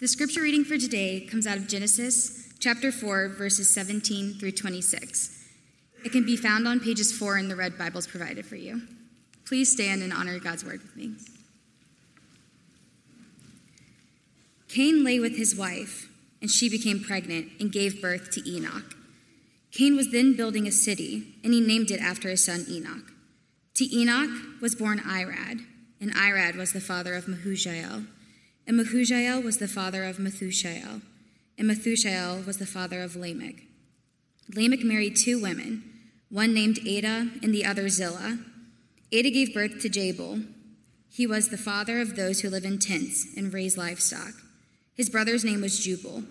The scripture reading for today comes out of Genesis chapter 4, verses 17 through 26. It can be found on pages 4 in the red Bibles provided for you. Please stand and honor God's word with me. Cain lay with his wife, and she became pregnant and gave birth to Enoch. Cain was then building a city, and he named it after his son Enoch. To Enoch was born Irad, and Irad was the father of Mehujael. And Mehujael was the father of Methushael, and Methushael was the father of Lamech. Lamech married two women, one named Ada and the other Zillah. Ada gave birth to Jabal. He was the father of those who live in tents and raise livestock. His brother's name was Jubal.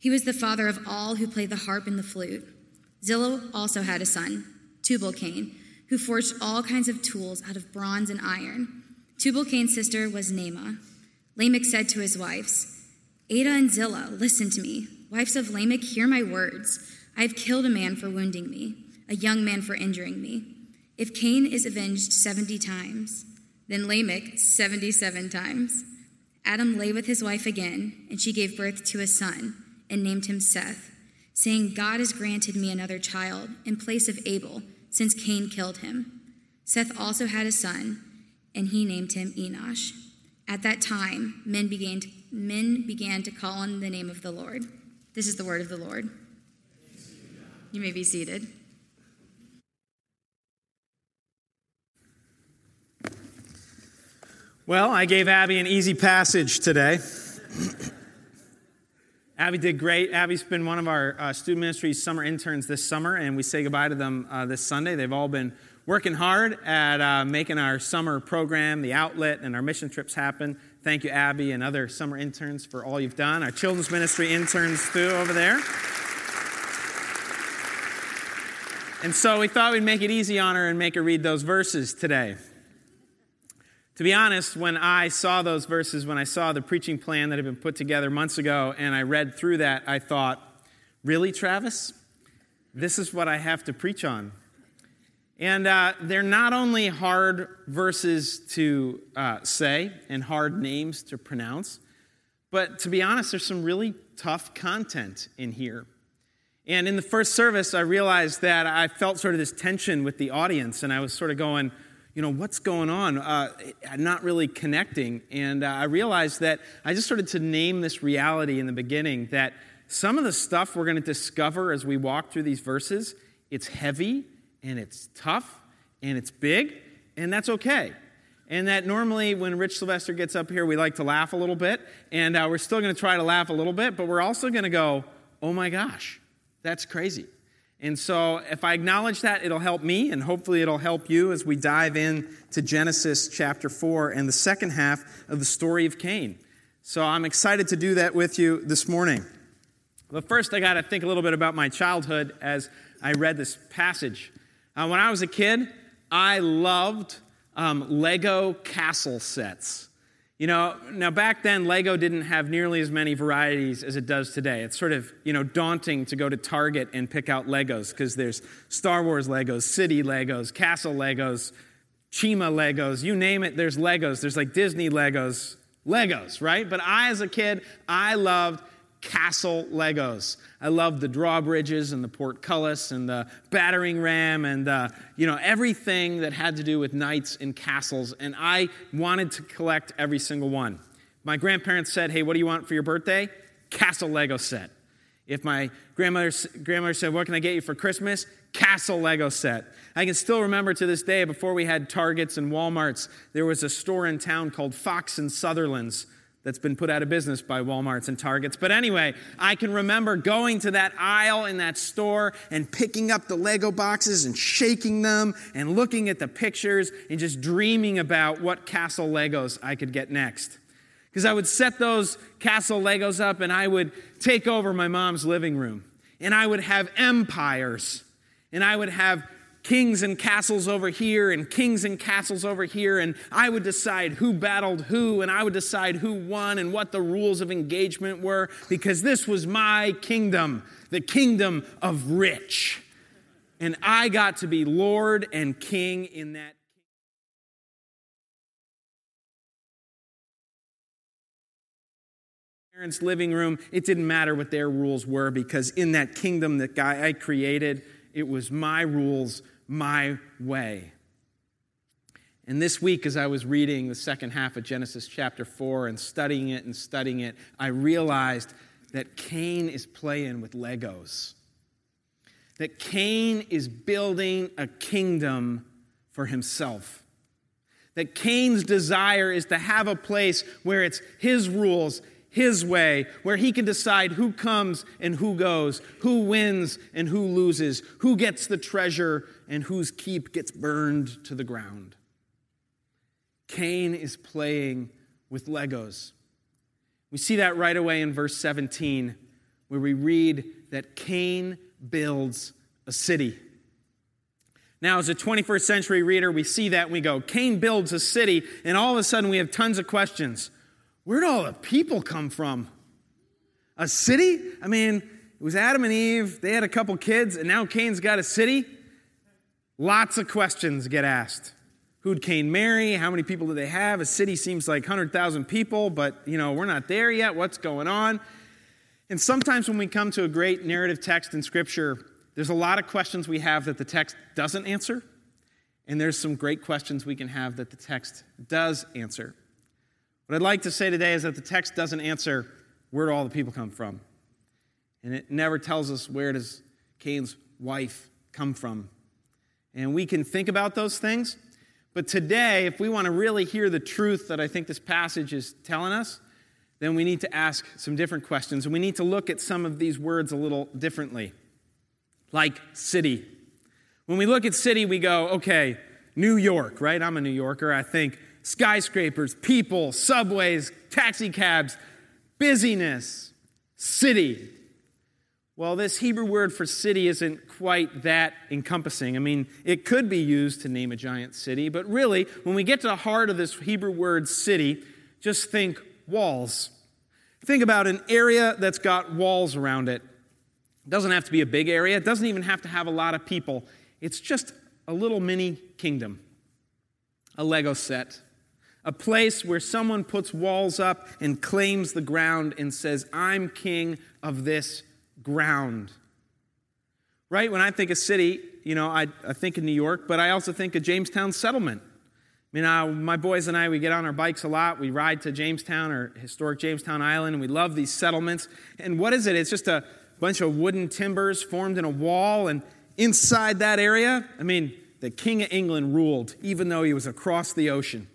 He was the father of all who play the harp and the flute. Zillah also had a son, Tubal Cain, who forged all kinds of tools out of bronze and iron. Tubal Cain's sister was Naamah. Lamech said to his wives, Ada and Zillah, listen to me. Wives of Lamech, hear my words. I have killed a man for wounding me, a young man for injuring me. If Cain is avenged 70 times, then Lamech 77 times. Adam lay with his wife again, and she gave birth to a son and named him Seth, saying, God has granted me another child in place of Abel, since Cain killed him. Seth also had a son, and he named him Enosh. At that time, men began to, men began to call on the name of the Lord. This is the word of the Lord. You may be seated. Well, I gave Abby an easy passage today. Abby did great. Abby's been one of our uh, student ministry's summer interns this summer, and we say goodbye to them uh, this Sunday. They've all been working hard at uh, making our summer program, the outlet, and our mission trips happen. Thank you, Abby, and other summer interns for all you've done. Our children's ministry interns, too, over there. And so we thought we'd make it easy on her and make her read those verses today. To be honest, when I saw those verses, when I saw the preaching plan that had been put together months ago, and I read through that, I thought, really, Travis? This is what I have to preach on and uh, they're not only hard verses to uh, say and hard names to pronounce, but to be honest, there's some really tough content in here. And in the first service, I realized that I felt sort of this tension with the audience, and I was sort of going, you know, what's going on? Uh, not really connecting. And uh, I realized that I just started to name this reality in the beginning that some of the stuff we're going to discover as we walk through these verses, it's heavy and it's tough and it's big, and that's okay. And that normally, when Rich Sylvester gets up here, we like to laugh a little bit, and uh, we're still going to try to laugh a little bit, but we're also going to go, oh my gosh, that's crazy. And so, if I acknowledge that, it'll help me, and hopefully, it'll help you as we dive in to Genesis chapter 4 and the second half of the story of Cain. So, I'm excited to do that with you this morning. But first, I got to think a little bit about my childhood as I read this passage. Uh, when I was a kid, I loved um, Lego castle sets. You know, now back then, Lego didn't have nearly as many varieties as it does today. It's sort of, you know, daunting to go to Target and pick out Legos because there's Star Wars Legos, City Legos, Castle Legos, Chima Legos, you name it, there's Legos. There's like Disney Legos, Legos, right? But I, as a kid, I loved castle Legos. I love the drawbridges and the portcullis and the battering ram and the, you know everything that had to do with knights and castles. And I wanted to collect every single one. My grandparents said, "Hey, what do you want for your birthday?" Castle Lego set. If my grandmother, grandmother said, What can I get you for Christmas? Castle Lego set. I can still remember to this day, before we had Targets and Walmarts, there was a store in town called Fox and Sutherland's that's been put out of business by Walmarts and Targets. But anyway, I can remember going to that aisle in that store and picking up the Lego boxes and shaking them and looking at the pictures and just dreaming about what castle Legos I could get next. Because I would set those castle Legos up and I would take over my mom's living room and I would have empires and I would have kings and castles over here and kings and castles over here, and I would decide who battled who, and I would decide who won and what the rules of engagement were, because this was my kingdom, the kingdom of rich. And I got to be Lord and King in that. parents' living room, it didn't matter what their rules were because in that kingdom that I created, it was my rules, my way. And this week, as I was reading the second half of Genesis chapter 4 and studying it and studying it, I realized that Cain is playing with Legos. That Cain is building a kingdom for himself. That Cain's desire is to have a place where it's his rules, his way, where he can decide who comes and who goes, who wins and who loses, who gets the treasure and whose keep gets burned to the ground. Cain is playing with Legos. We see that right away in verse 17, where we read that Cain builds a city. Now, as a 21st century reader, we see that and we go, Cain builds a city, and all of a sudden we have tons of questions. Where'd all the people come from? A city? I mean, it was Adam and Eve, they had a couple kids, and now Cain's got a city? Lots of questions get asked. Who'd Cain marry? How many people do they have? A city seems like 100,000 people, but you know, we're not there yet. What's going on? And sometimes when we come to a great narrative text in Scripture, there's a lot of questions we have that the text doesn't answer, and there's some great questions we can have that the text does answer. What I'd like to say today is that the text doesn't answer where do all the people come from, and it never tells us where does Cain's wife come from. And we can think about those things, but today, if we want to really hear the truth that I think this passage is telling us, then we need to ask some different questions. And we need to look at some of these words a little differently, like city. When we look at city, we go, okay, New York, right? I'm a New Yorker. I think skyscrapers, people, subways, taxi cabs, busyness, city. Well, this Hebrew word for city isn't quite that encompassing. I mean, it could be used to name a giant city, but really, when we get to the heart of this Hebrew word city, just think walls. Think about an area that's got walls around it. It doesn't have to be a big area, it doesn't even have to have a lot of people. It's just a little mini kingdom, a Lego set, a place where someone puts walls up and claims the ground and says, I'm king of this ground. Right? When I think of city, you know, I, I think of New York, but I also think of Jamestown settlement. I mean, uh, my boys and I, we get on our bikes a lot. We ride to Jamestown or historic Jamestown Island, and we love these settlements. And what is it? It's just a bunch of wooden timbers formed in a wall, and inside that area, I mean, the King of England ruled, even though he was across the ocean.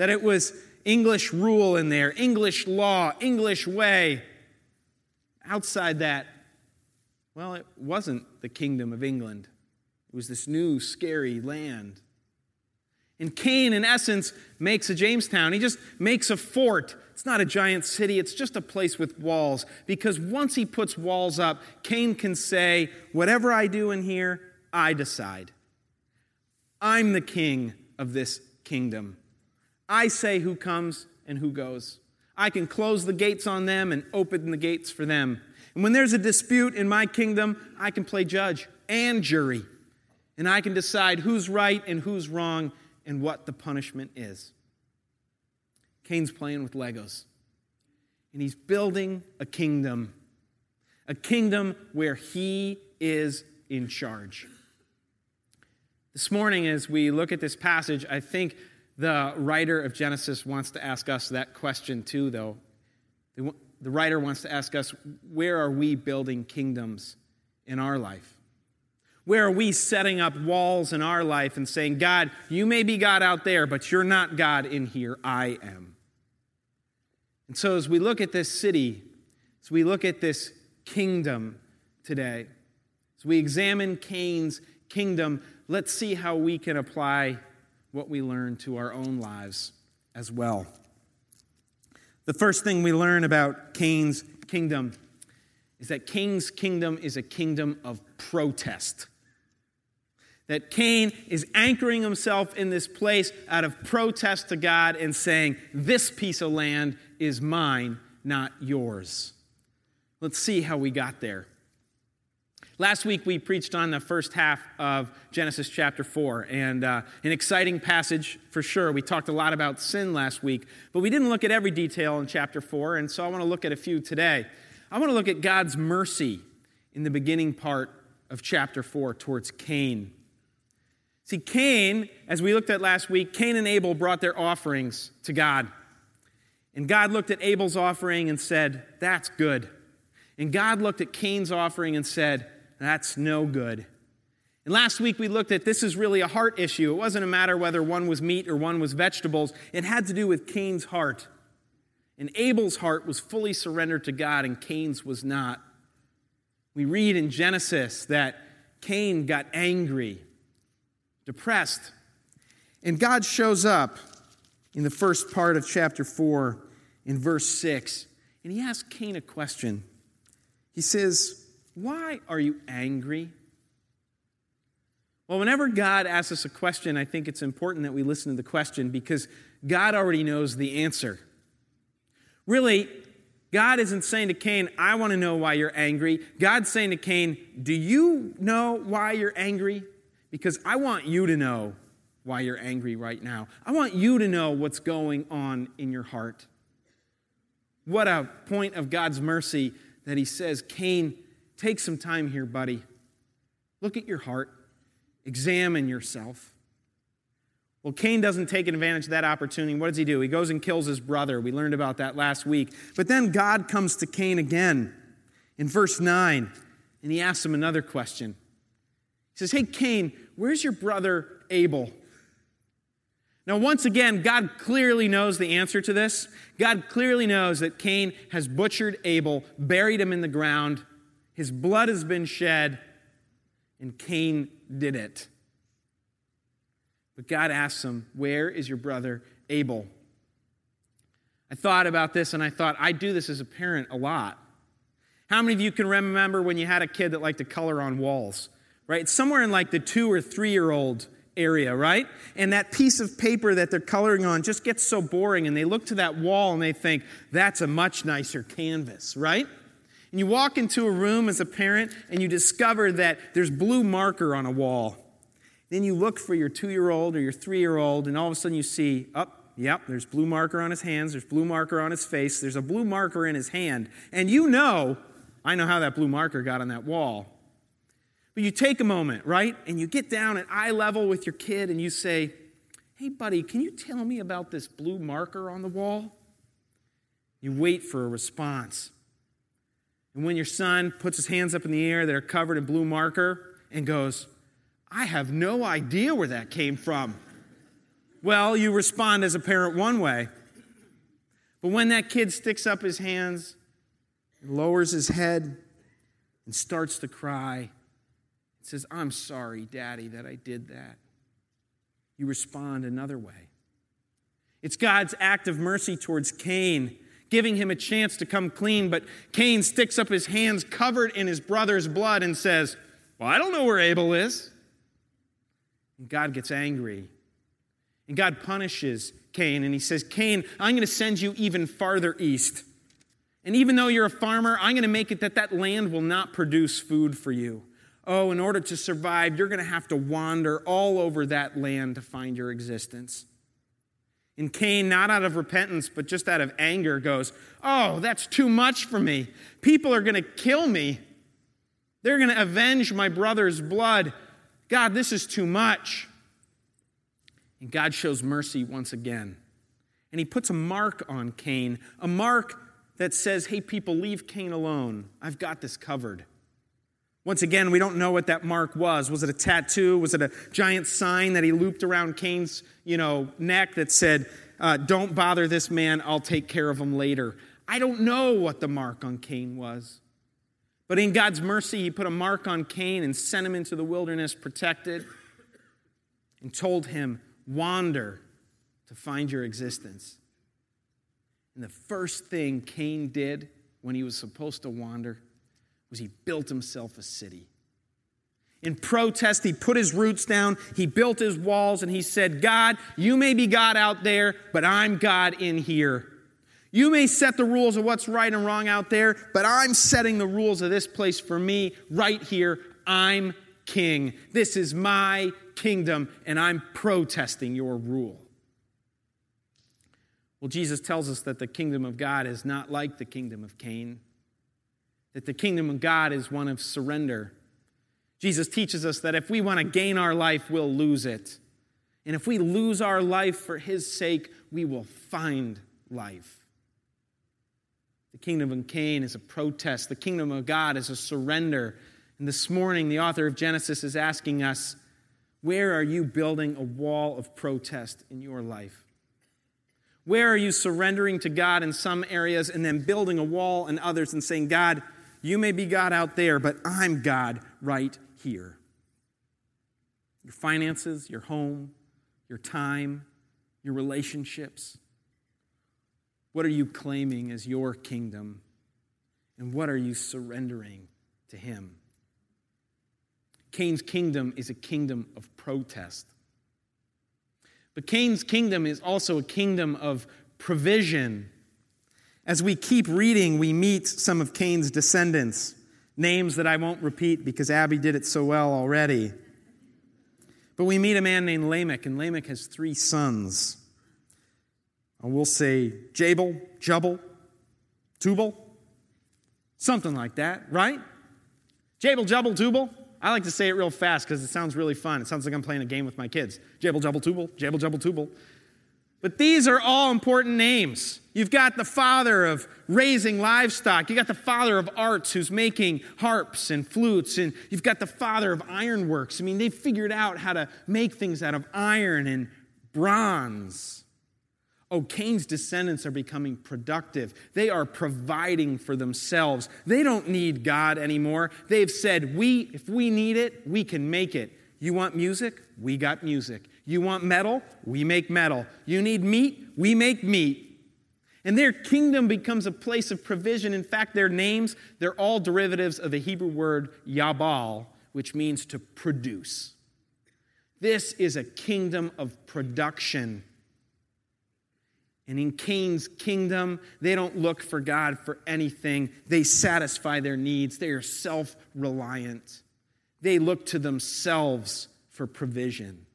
That it was English rule in there, English law, English way. Outside that, well, it wasn't the kingdom of England, it was this new, scary land. And Cain, in essence, makes a Jamestown. He just makes a fort. It's not a giant city, it's just a place with walls. Because once he puts walls up, Cain can say, Whatever I do in here, I decide. I'm the king of this kingdom. I say who comes and who goes. I can close the gates on them and open the gates for them. And when there's a dispute in my kingdom, I can play judge and jury. And I can decide who's right and who's wrong and what the punishment is. Cain's playing with Legos. And he's building a kingdom, a kingdom where he is in charge. This morning, as we look at this passage, I think the writer of Genesis wants to ask us that question too, though the writer wants to ask us where are we building kingdoms in our life? Where are we setting up walls in our life and saying, God, you may be God out there, but you're not God in here, I am. And so, as we look at this city, as we look at this kingdom today, as we examine Cain's kingdom, let's see how we can apply what we learn to our own lives as well. The first thing we learn about Cain's kingdom is that Cain's kingdom is a kingdom of protest. That Cain is anchoring himself in this place out of protest to God and saying, This piece of land is mine, not yours. Let's see how we got there. Last week we preached on the first half of Genesis chapter 4, and uh, an exciting passage for sure. We talked a lot about sin last week, but we didn't look at every detail in chapter 4, and so I want to look at a few today. I want to look at God's mercy in the beginning part of chapter 4 towards Cain. See, Cain, as we looked at last week, Cain and Abel brought their offerings to God. And God looked at Abel's offering and said, That's good. And God looked at Cain's offering and said, that's no good. And last week we looked at this is really a heart issue. It wasn't a matter whether one was meat or one was vegetables, it had to do with Cain's heart. And Abel's heart was fully surrendered to God, and Cain's was not. We read in Genesis that Cain got angry, depressed. And God shows up in the first part of chapter 4 in verse 6, and he asks Cain a question. He says, why are you angry? Well, whenever God asks us a question, I think it's important that we listen to the question because God already knows the answer. Really, God isn't saying to Cain, I want to know why you're angry. God's saying to Cain, Do you know why you're angry? Because I want you to know why you're angry right now. I want you to know what's going on in your heart. What a point of God's mercy that He says, Cain, Take some time here, buddy. Look at your heart, examine yourself. Well, Cain doesn't take advantage of that opportunity. What does he do? He goes and kills his brother. We learned about that last week. But then God comes to Cain again in verse 9, and he asks him another question. He says, Hey, Cain, where's your brother Abel? Now, once again, God clearly knows the answer to this. God clearly knows that Cain has butchered Abel, buried him in the ground, his blood has been shed, and Cain did it. But God asks him, Where is your brother Abel? I thought about this and I thought, I do this as a parent a lot. How many of you can remember when you had a kid that liked to color on walls? Right? somewhere in like the two or three year old area, right? And that piece of paper that they're coloring on just gets so boring, and they look to that wall and they think, that's a much nicer canvas, right? And you walk into a room as a parent and you discover that there's blue marker on a wall. Then you look for your two year old or your three year old, and all of a sudden you see, oh, yep, there's blue marker on his hands, there's blue marker on his face, there's a blue marker in his hand. And you know, I know how that blue marker got on that wall. But you take a moment, right? And you get down at eye level with your kid and you say, hey, buddy, can you tell me about this blue marker on the wall? You wait for a response. And when your son puts his hands up in the air that are covered in blue marker and goes, I have no idea where that came from. Well, you respond as a parent one way. But when that kid sticks up his hands, lowers his head, and starts to cry, and says, I'm sorry, Daddy, that I did that, you respond another way. It's God's act of mercy towards Cain giving him a chance to come clean. But Cain sticks up his hands covered in his brother's blood and says, Well, I don't know where Abel is. And God gets angry. And God punishes Cain. And he says, Cain, I'm going to send you even farther east. And even though you're a farmer, I'm going to make it that that land will not produce food for you. Oh, in order to survive, you're going to have to wander all over that land to find your existence. And Cain, not out of repentance, but just out of anger, goes, Oh, that's too much for me. People are going to kill me. They're going to avenge my brother's blood. God, this is too much. And God shows mercy once again. And he puts a mark on Cain, a mark that says, Hey, people, leave Cain alone. I've got this covered. Once again, we don't know what that mark was. Was it a tattoo? Was it a giant sign that he looped around Cain's, you know, neck that said, uh, "Don't bother this man. I'll take care of him later." I don't know what the mark on Cain was. But in God's mercy, he put a mark on Cain and sent him into the wilderness protected and told him, Wander to find your existence. And the first thing Cain did when he was supposed to wander was he built himself a city. In protest, he put his roots down, he built his walls, and he said, God, you may be God out there, but I'm God in here. You may set the rules of what's right and wrong out there, but I'm setting the rules of this place for me right here. I'm king. This is my kingdom, and I'm protesting your rule. Well, Jesus tells us that the kingdom of God is not like the kingdom of Cain, that the kingdom of God is one of surrender. Jesus teaches us that if we want to gain our life, we'll lose it. And if we lose our life for his sake, we will find life. The kingdom of Cain is a protest, the kingdom of God is a surrender. And this morning, the author of Genesis is asking us where are you building a wall of protest in your life? Where are you surrendering to God in some areas and then building a wall in others and saying, God, you may be God out there, but I'm God right here? Your finances, your home, your time, your relationships. What are you claiming as your kingdom? And what are you surrendering to Him? Cain's kingdom is a kingdom of protest. But Cain's kingdom is also a kingdom of provision. As we keep reading, we meet some of Cain's descendants, names that I won't repeat because Abby did it so well already. But we meet a man named Lamech, and Lamech has three sons. And we'll say Jabal, Jubal, Tubal, something like that, right? Jabal, Jubal, Tubal. I like to say it real fast because it sounds really fun. It sounds like I'm playing a game with my kids. Jabal, Jubal, Tubal, Jabal, Jubal, Tubal. But these are all important names. You've got the father of raising livestock. You've got the father of arts who's making harps and flutes. And you've got the father of ironworks. I mean, they've figured out how to make things out of iron and bronze. Oh, Cain's descendants are becoming productive. They are providing for themselves. They don't need God anymore. They've said, we, if we need it, we can make it. You want music? We got music. You want metal? We make metal. You need meat? We make meat. And their kingdom becomes a place of provision. In fact, their names, they're all derivatives of the Hebrew word yabal, which means to produce. This is a kingdom of production. And in Cain's kingdom, they don't look for God for anything. They satisfy their needs. They are self reliant. They look to themselves for provision.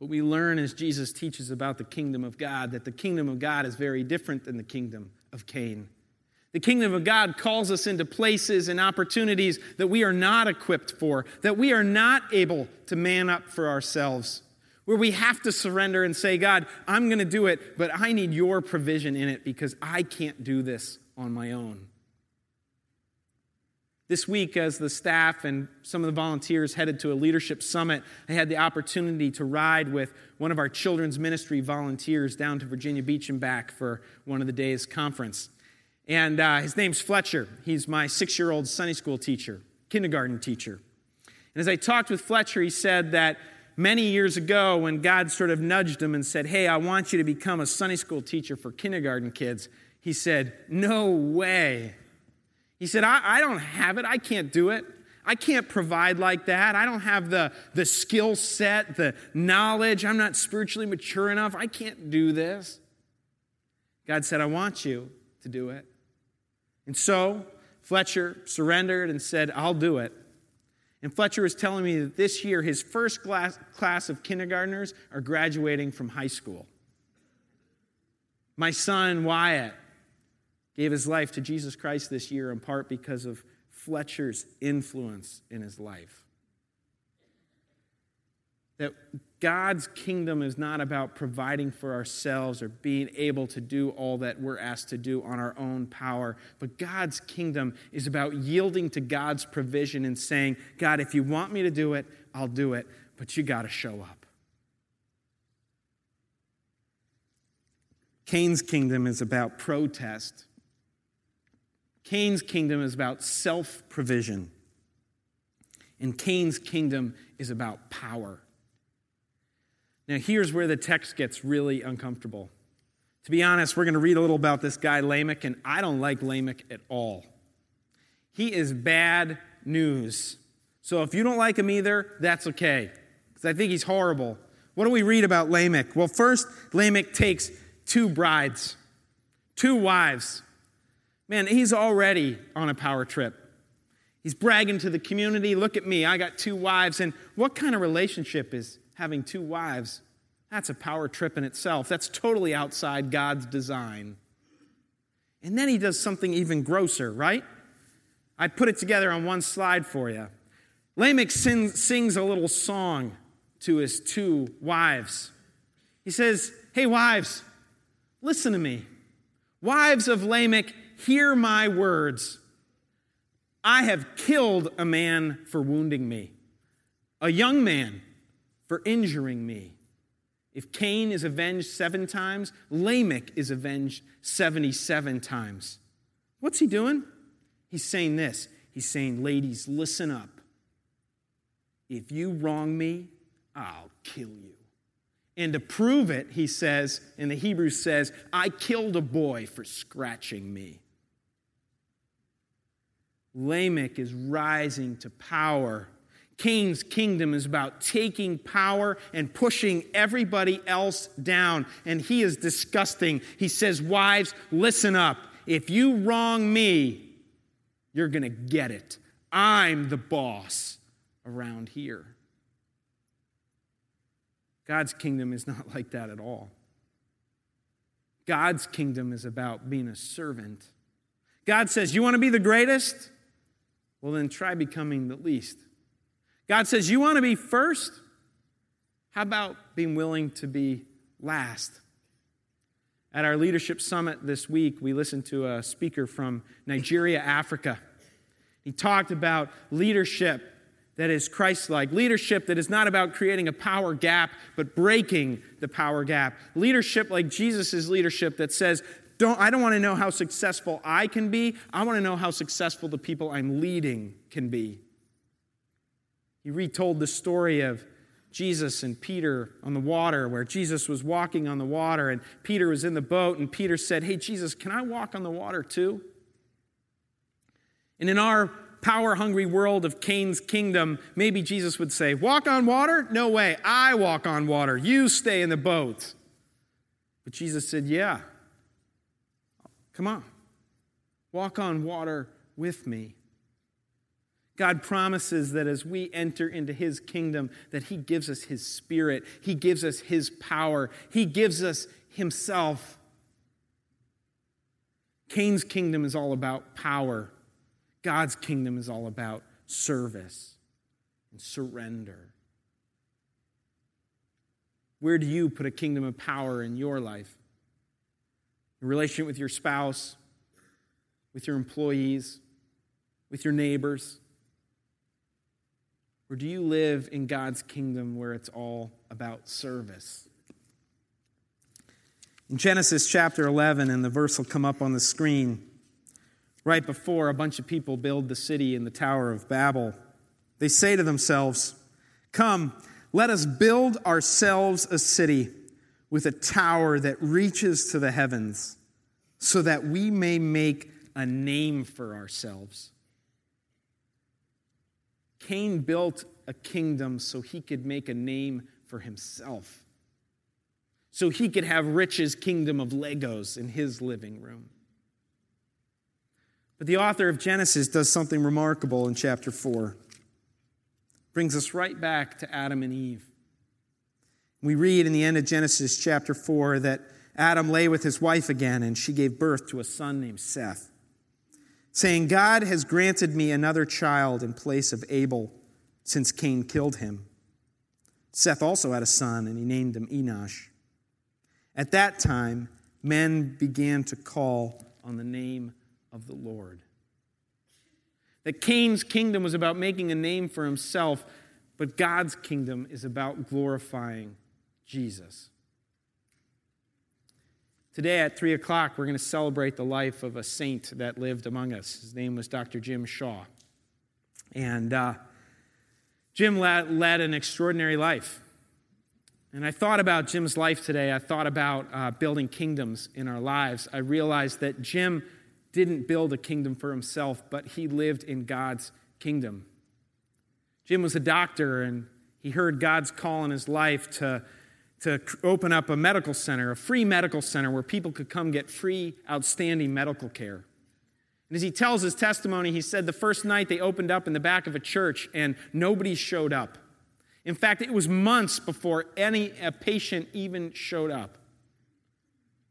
But we learn as Jesus teaches about the kingdom of God that the kingdom of God is very different than the kingdom of Cain. The kingdom of God calls us into places and opportunities that we are not equipped for, that we are not able to man up for ourselves where we have to surrender and say, God, I'm going to do it, but I need your provision in it because I can't do this on my own. This week, as the staff and some of the volunteers headed to a leadership summit, I had the opportunity to ride with one of our children's ministry volunteers down to Virginia Beach and back for one of the day's conference. And uh, his name's Fletcher. He's my six year old Sunday school teacher, kindergarten teacher. And as I talked with Fletcher, he said that many years ago when God sort of nudged him and said, Hey, I want you to become a Sunday school teacher for kindergarten kids, he said, No way. He said, I, I don't have it. I can't do it. I can't provide like that. I don't have the, the skill set, the knowledge. I'm not spiritually mature enough. I can't do this. God said, I want you to do it. And so Fletcher surrendered and said, I'll do it. And Fletcher was telling me that this year his first class, class of kindergartners are graduating from high school. My son, Wyatt, gave his life to Jesus Christ this year in part because of Fletcher's influence in his life. That God's kingdom is not about providing for ourselves or being able to do all that we're asked to do on our own power, but God's kingdom is about yielding to God's provision and saying, God, if you want me to do it, I'll do it, but you got to show up. Cain's kingdom is about protest. Cain's kingdom is about self provision. And Cain's kingdom is about power. Now, here's where the text gets really uncomfortable. To be honest, we're going to read a little about this guy, Lamech, and I don't like Lamech at all. He is bad news. So if you don't like him either, that's okay, because I think he's horrible. What do we read about Lamech? Well, first, Lamech takes two brides, two wives. Man, he's already on a power trip. He's bragging to the community, look at me, I got two wives. And what kind of relationship is having two wives? That's a power trip in itself. That's totally outside God's design. And then he does something even grosser, right? I put it together on one slide for you. Lamech sings, a little song to his two wives. He says, Hey, wives, listen to me. Wives of Lamech, hear my words. I have killed a man for wounding me, a young man for injuring me. If Cain is avenged seven times, Lamech is avenged 77 times. What's he doing? He's saying this. He's saying, Ladies, listen up. If you wrong me, I'll kill you. And to prove it, he says, in the Hebrew says, I killed a boy for scratching me. Lamech is rising to power. Cain's kingdom is about taking power and pushing everybody else down. And he is disgusting. He says, Wives, listen up. If you wrong me, you're going to get it. I'm the boss around here. God's kingdom is not like that at all. God's kingdom is about being a servant. God says, You want to be the greatest? Well, then try becoming the least. God says, You want to be first? How about being willing to be last? At our leadership summit this week, we listened to a speaker from Nigeria, Africa. He talked about leadership that is Christ like, leadership that is not about creating a power gap, but breaking the power gap. Leadership like Jesus' leadership that says, don't, I don't want to know how successful I can be. I want to know how successful the people I'm leading can be. He retold the story of Jesus and Peter on the water, where Jesus was walking on the water and Peter was in the boat, and Peter said, Hey, Jesus, can I walk on the water too? And in our power hungry world of Cain's kingdom, maybe Jesus would say, Walk on water? No way. I walk on water. You stay in the boat. But Jesus said, Yeah. Come on, walk on water with me. God promises that as we enter into his kingdom that he gives us his spirit, he gives us his power, he gives us himself. Cain's kingdom is all about power. God's kingdom is all about service and surrender. Where do you put a kingdom of power in your life? Your relationship with your spouse, with your employees, with your neighbors? Or do you live in God's kingdom where it's all about service? In Genesis chapter 11, and the verse will come up on the screen, right before a bunch of people build the city in the Tower of Babel, they say to themselves, Come, let us build ourselves a city with a tower that reaches to the heavens, so that we may make a name for ourselves. Cain built a kingdom so he could make a name for himself, so he could have Rich's kingdom of Legos in his living room. But the author of Genesis does something remarkable in chapter 4. Brings us right back to Adam and Eve. We read in the end of Genesis chapter 4 that Adam lay with his wife again, and she gave birth to a son named Seth, saying, God has granted me another child in place of Abel, since Cain killed him. Seth also had a son, and he named him Enosh. At that time, men began to call on the name of the Lord. That Cain's kingdom was about making a name for himself, but God's kingdom is about glorifying Jesus. Today at 3 o'clock, we're going to celebrate the life of a saint that lived among us. His name was Dr. Jim Shaw. And uh, Jim led, led, an extraordinary life. And I thought about Jim's life today. I thought about uh, building kingdoms in our lives. I realized that Jim didn't build a kingdom for himself, but he lived in God's kingdom. Jim was a doctor, and he heard God's call in his life to to open up a medical center, a free medical center where people could come get free, outstanding medical care. And as he tells his testimony, he said the first night they opened up in the back of a church and nobody showed up. In fact, it was months before any patient even showed up.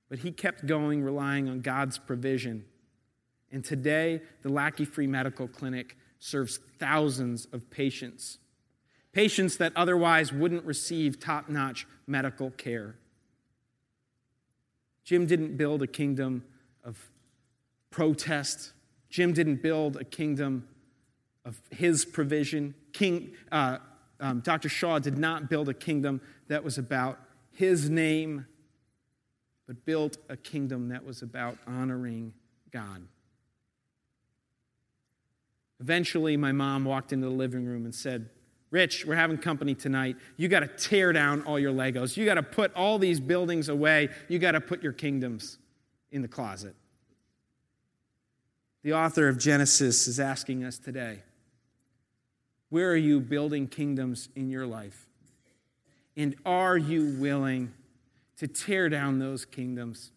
But he kept going, relying on God's provision. And today, the Lackey Free Medical Clinic serves thousands of patients patients that otherwise wouldn't receive top notch medical care. Jim didn't build a kingdom of protest. Jim didn't build a kingdom of his provision. King, uh, um, Dr. Shaw did not build a kingdom that was about his name, but built a kingdom that was about honoring God. Eventually, my mom walked into the living room and said, Rich, we're having company tonight. You got to tear down all your Legos. You got to put all these buildings away. You got to put your kingdoms in the closet. The author of Genesis is asking us today where are you building kingdoms in your life? And are you willing to tear down those kingdoms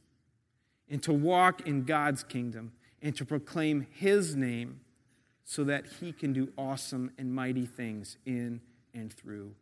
and to walk in God's kingdom and to proclaim His name so that He can do awesome and mighty things in and through?